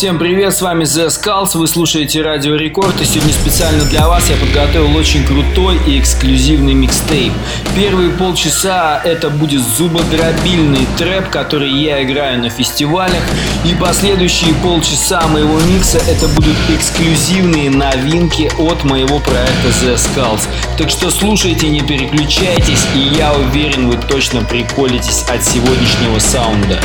Всем привет, с вами The Skulls, вы слушаете Радио Рекорд, и сегодня специально для вас я подготовил очень крутой и эксклюзивный микстейп. Первые полчаса это будет зубодробильный трэп, который я играю на фестивалях, и последующие полчаса моего микса это будут эксклюзивные новинки от моего проекта The Skulls. Так что слушайте, не переключайтесь, и я уверен, вы точно приколитесь от сегодняшнего саунда.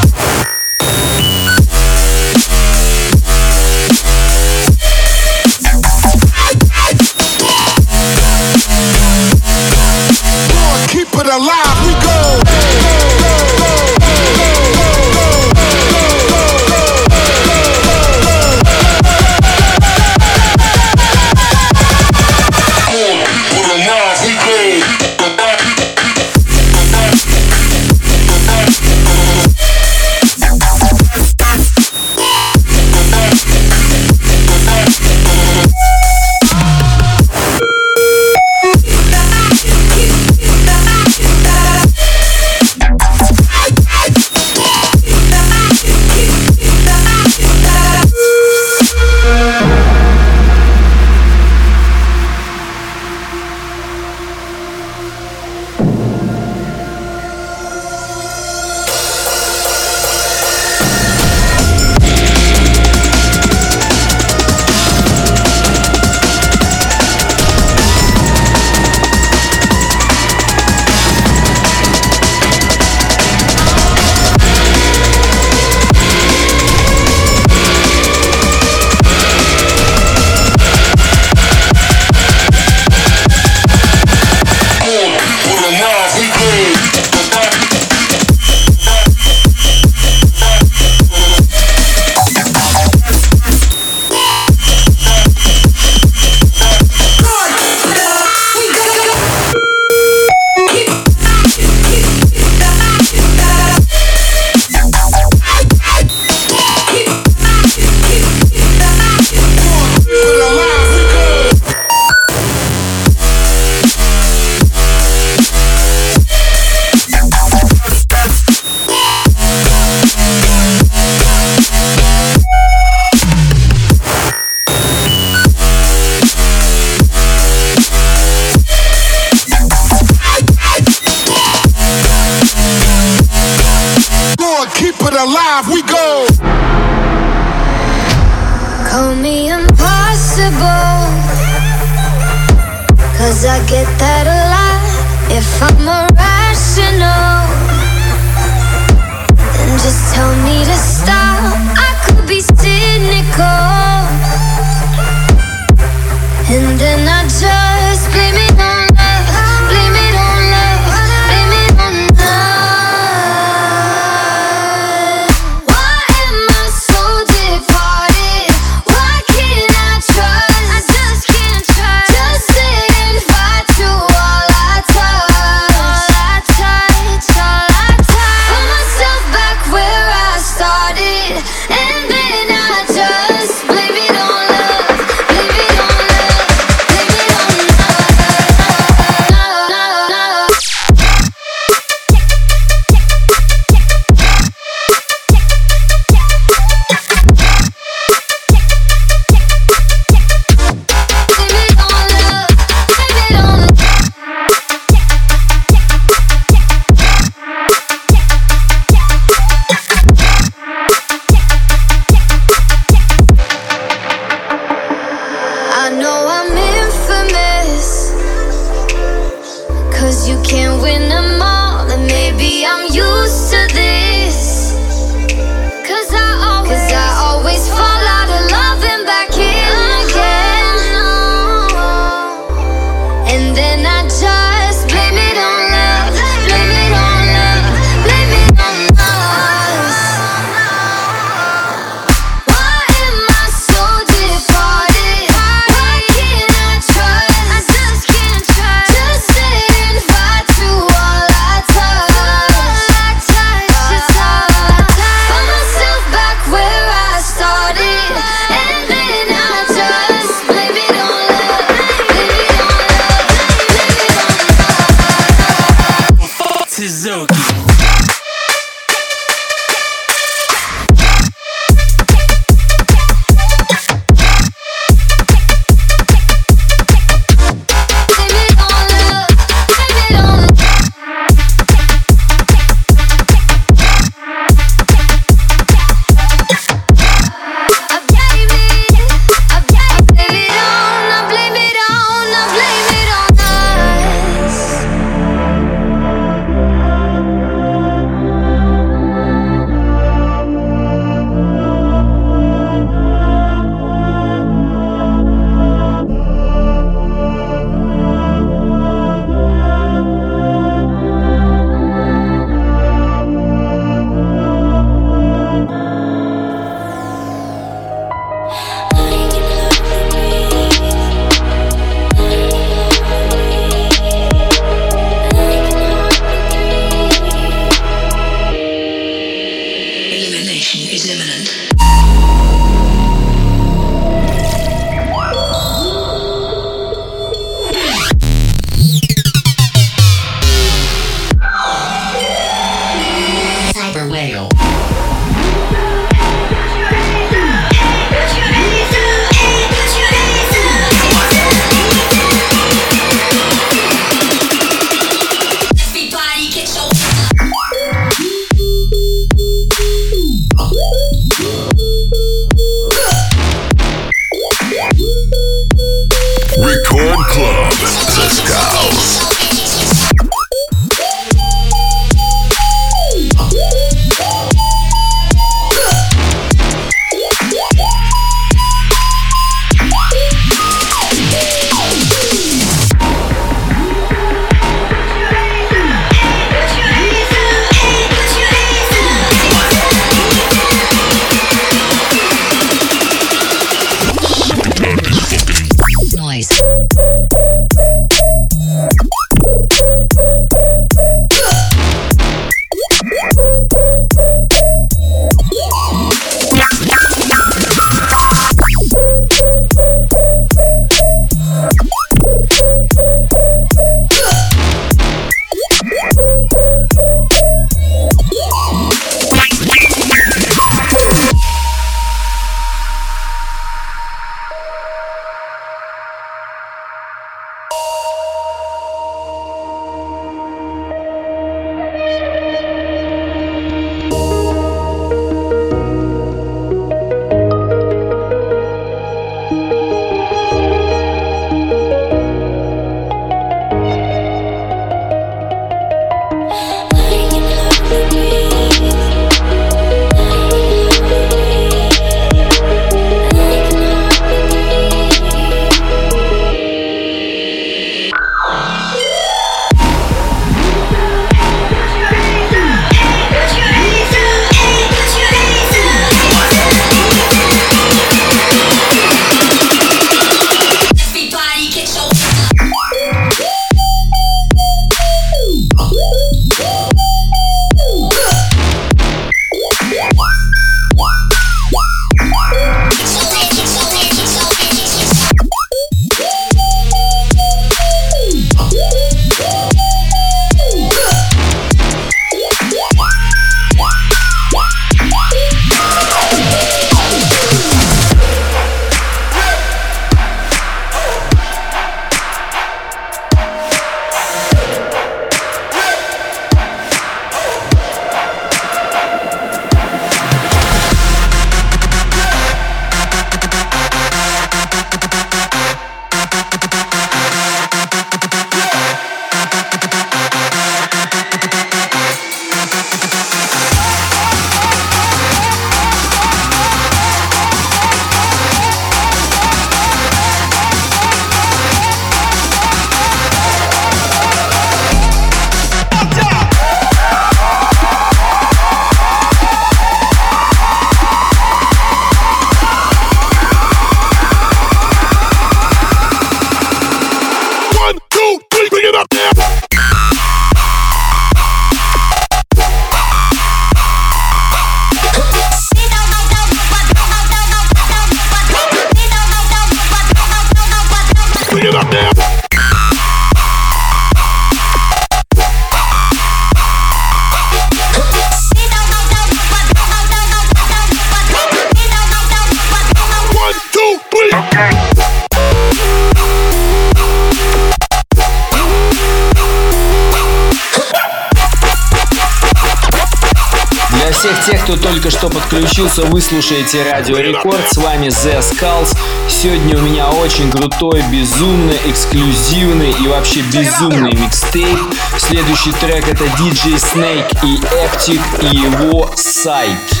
Только что подключился, вы слушаете Радио Рекорд. С вами The Skulls. Сегодня у меня очень крутой, безумно эксклюзивный и вообще безумный микстейп. Следующий трек это DJ Snake и Эптик и его сайт.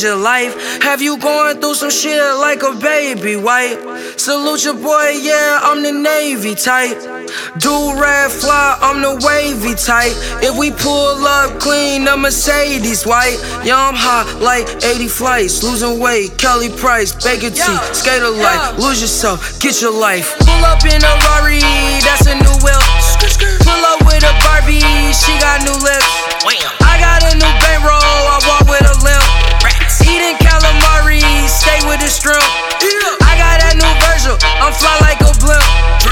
Change your life. Have you going through some shit like a baby white? Salute your boy, yeah, I'm the Navy type. Do red fly, I'm the wavy type. If we pull up clean, the Mercedes white. Yeah, I'm hot like 80 flights. Losing weight, Kelly Price, Baker T, skater life. Lose yourself, get your life. Pull up in a Rari, that's a new whip. Pull up with a Barbie, she got new lips. I got a new bankroll, I walk with a the shrimp. I got that new Virgil, I'm fly like a blimp.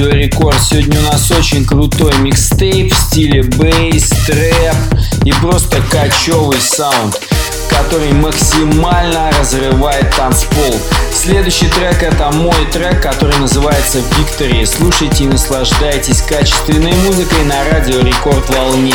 Сегодня у нас очень крутой микстейп в стиле бейс, трэп и просто качевый саунд, который максимально разрывает танцпол. Следующий трек это мой трек, который называется Victory. Слушайте и наслаждайтесь качественной музыкой на радио Рекорд Волне.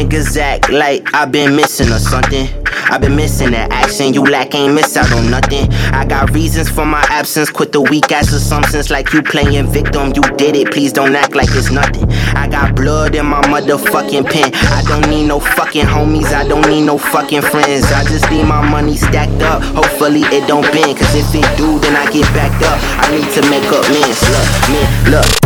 Niggas act like I've been missing or something. I've been missing that action. You lack ain't miss out on nothing. I got reasons for my absence. Quit the weak ass assumptions like you playing victim. You did it. Please don't act like it's nothing. I got blood in my motherfucking pen. I don't need no fucking homies. I don't need no fucking friends. I just need my money stacked up. Hopefully it don't bend. Cause if it do, then I get backed up. I need to make up mens. Look, man, look.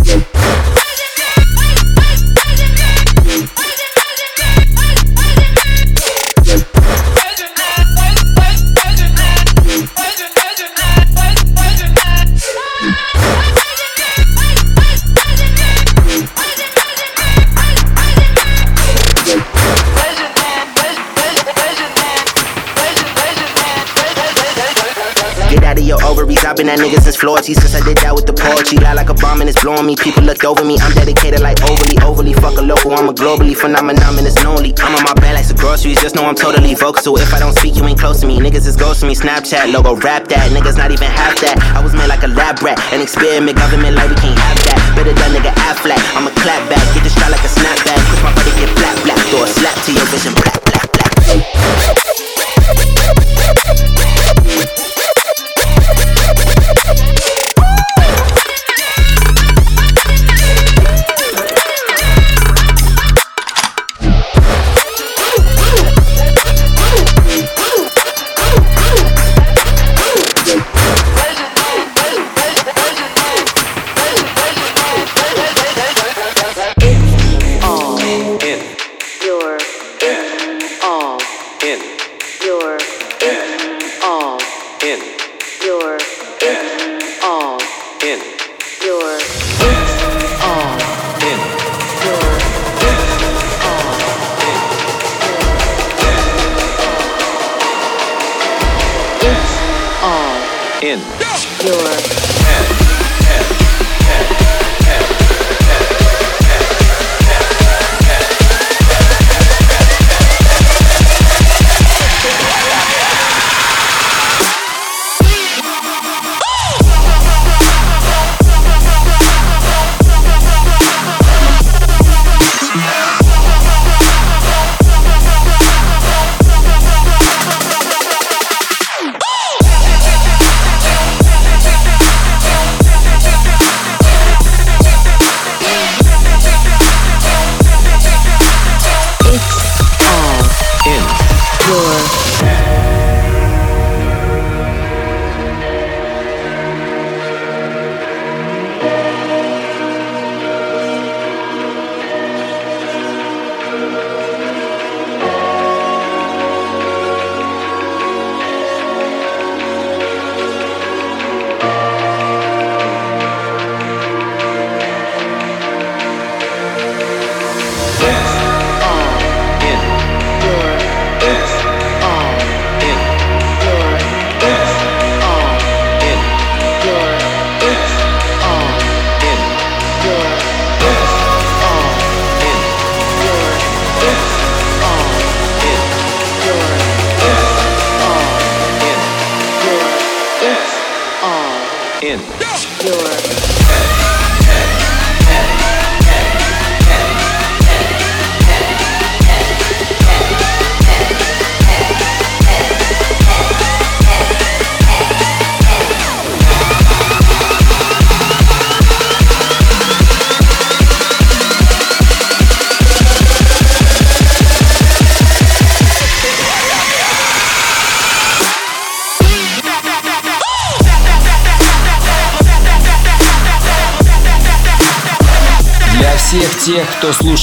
Floyd since I did that with the poetry. Lie like a bomb and it's blowing me. People looked over me. I'm dedicated like overly, overly. Fuck a local, I'm a globally phenomenon and it's lonely. I'm on my back like some groceries. Just know I'm totally vocal. So if I don't speak, you ain't close to me. Niggas is ghost to me. Snapchat logo, rap that. Niggas not even half that. I was made like a lab rat. An experiment, government like we can't have that. Better that nigga act flat. I'm a clap back. Get the shot like a snapback. Push my body get flat, black. Throw a slap to your vision, black, black, black.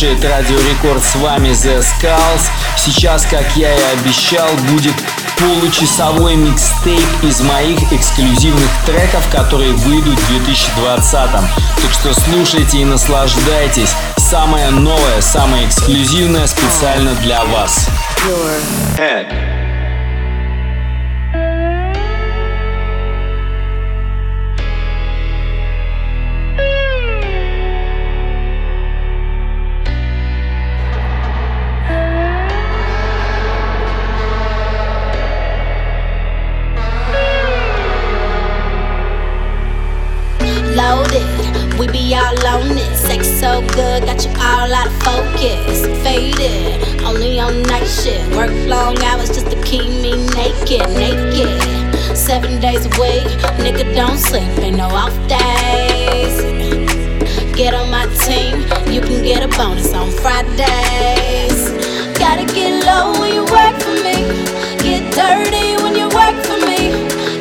Слушает Радио Рекорд, с вами The Skulls. Сейчас, как я и обещал, будет получасовой микстейп из моих эксклюзивных треков, которые выйдут в 2020. Так что слушайте и наслаждайтесь. Самое новое, самое эксклюзивное специально для вас. Your head. We be all on it. Sex so good, got you all out of focus. Faded, only on night shit. Work long hours just to keep me naked, naked. Seven days a week, nigga don't sleep, ain't no off days. Get on my team, you can get a bonus on Fridays. Gotta get low when you work for me. Get dirty when you work for me.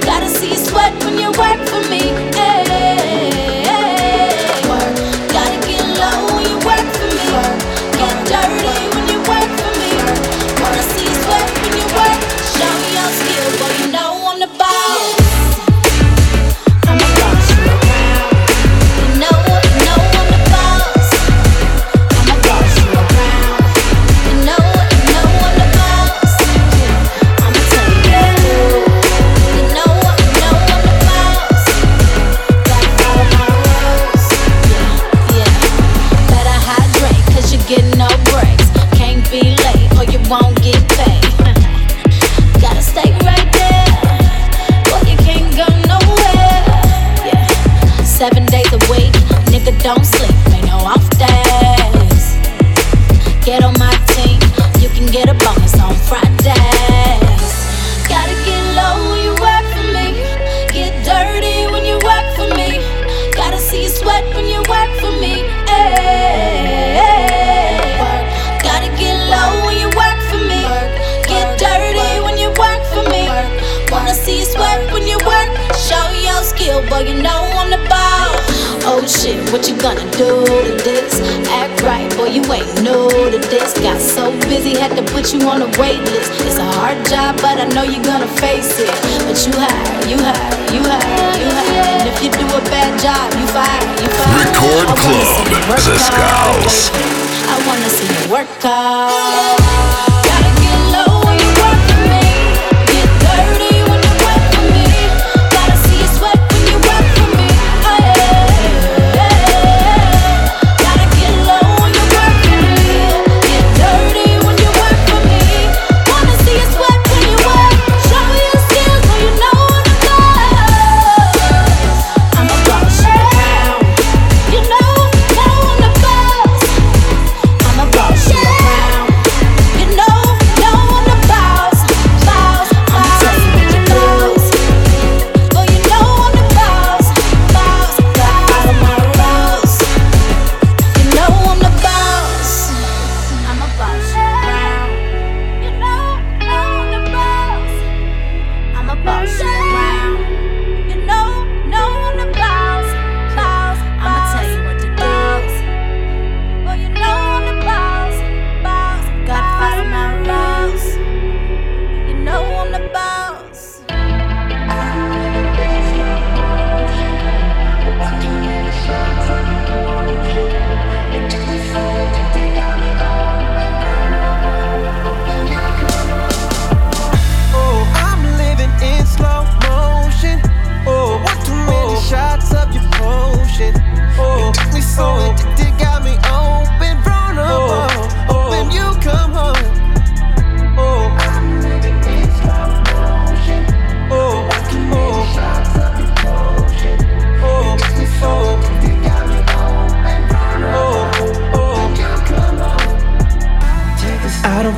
Gotta see you sweat when you work for me. just got so busy, had to put you on a wait list. It's a hard job, but I know you're gonna face it. But you hire, you hire, you hire, you hire. And if you do a bad job, you fire, you fire. Record Club, Zescaus. I wanna see you work out.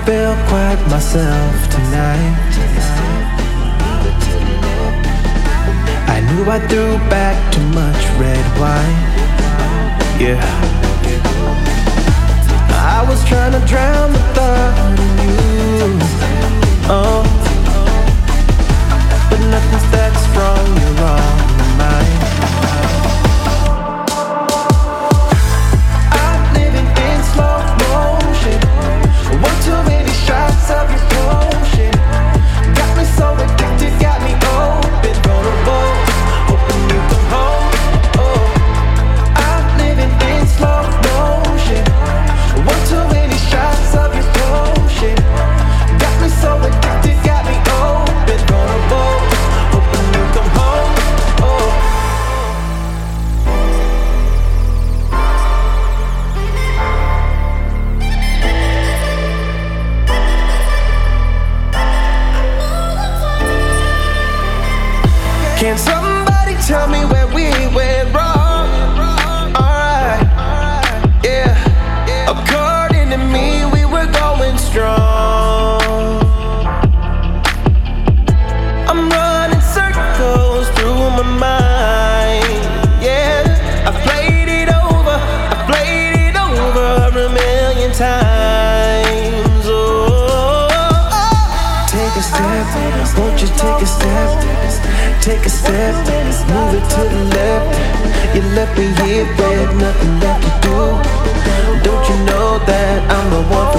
feel quite myself tonight. I knew I threw back too much red wine. Yeah. I was trying to drown the thought in you. Oh. But nothing's that strong you're on my mind. babe, nothing left to do. Don't you know that I'm the one?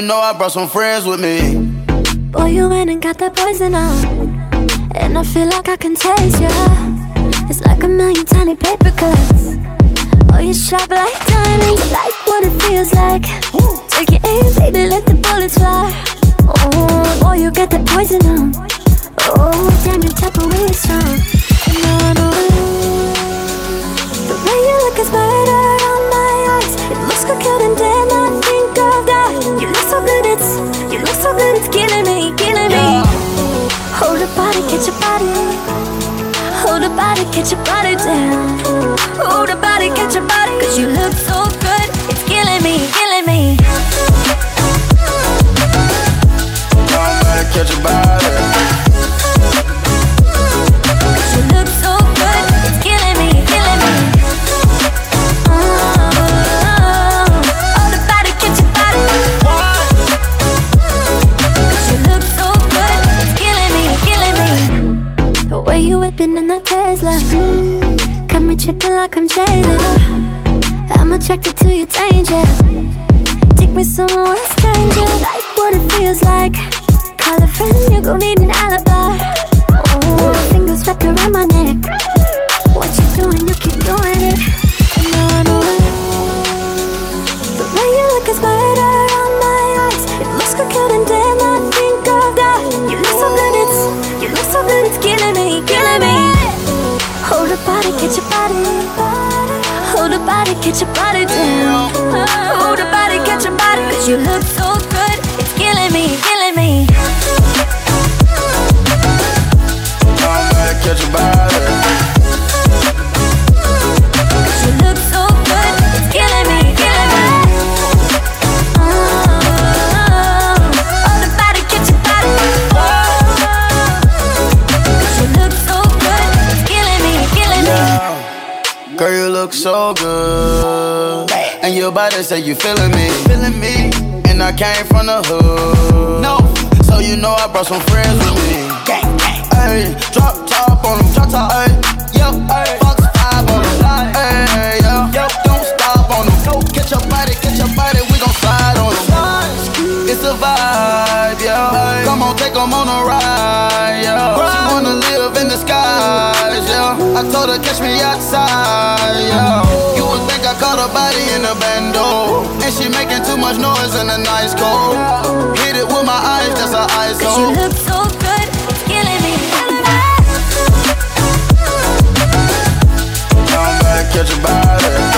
You know I brought some friends with me. Boy, you went and got that poison on. And I feel like I can taste ya. It's like a million tiny paper cuts. Oh, you sharp like diamonds, like what it feels like. Take your aim, baby, let the bullets fly. Oh, boy, you got that poison on. Oh, damn, you tap away strong. No, no, the way you look is murder body, get your body. Hold your body, get your body down. Hold your body, get your body, cause you look so good, it's killing me, attracted to say you feeling me, feeling me. And I came from the hood. No, so you know I brought some friends caught in a bando. And she making too much noise in the nice coat. Hit it with my eyes, that's her eyes Cause you look so good, it's killing me. Catch your body.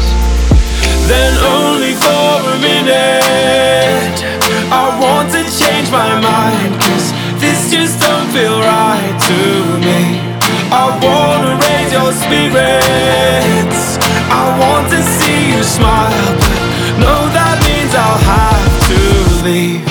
Then only for a minute, I want to change my mind. Cause this just don't feel right to me. I wanna raise your spirits. I want to see you smile, but no, that means I'll have to leave.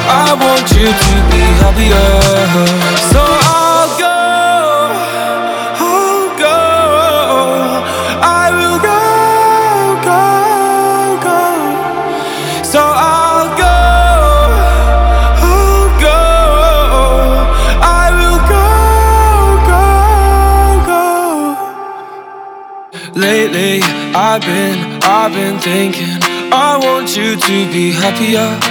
Want you to be happier. So I'll go. I'll go. I will go, go, go. So I'll go. I'll go. I will go, go, go. Lately, I've been, I've been thinking. I want you to be happier.